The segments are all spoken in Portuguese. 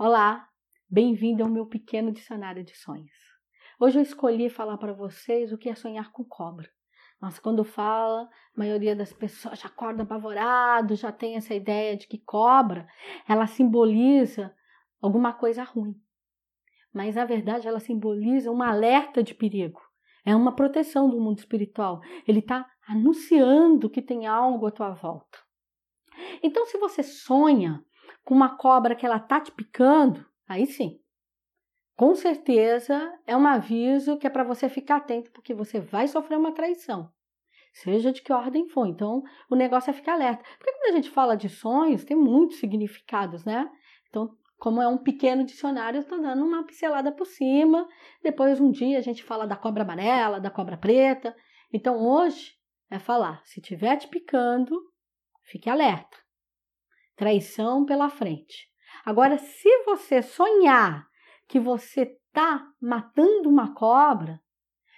Olá, bem-vindo ao meu pequeno dicionário de sonhos. Hoje eu escolhi falar para vocês o que é sonhar com cobra. Nossa, quando fala, a maioria das pessoas já acorda apavorado, já tem essa ideia de que cobra, ela simboliza alguma coisa ruim. Mas na verdade ela simboliza um alerta de perigo. É uma proteção do mundo espiritual. Ele está anunciando que tem algo à tua volta. Então, se você sonha com uma cobra que ela tá te picando, aí sim. Com certeza é um aviso que é para você ficar atento, porque você vai sofrer uma traição. Seja de que ordem for. Então, o negócio é ficar alerta. Porque quando a gente fala de sonhos, tem muitos significados, né? Então, como é um pequeno dicionário, eu estou dando uma pincelada por cima. Depois, um dia, a gente fala da cobra amarela, da cobra preta. Então, hoje é falar: se estiver te picando, fique alerta traição pela frente. Agora, se você sonhar que você está matando uma cobra,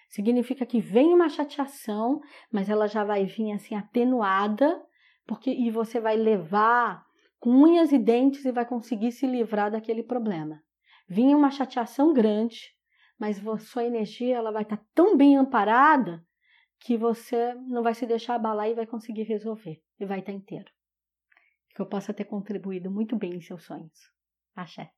significa que vem uma chateação, mas ela já vai vir assim atenuada, porque e você vai levar com unhas e dentes e vai conseguir se livrar daquele problema. Vinha uma chateação grande, mas sua energia ela vai estar tá tão bem amparada que você não vai se deixar abalar e vai conseguir resolver e vai estar tá inteiro que eu possa ter contribuído muito bem em seus sonhos. Axé.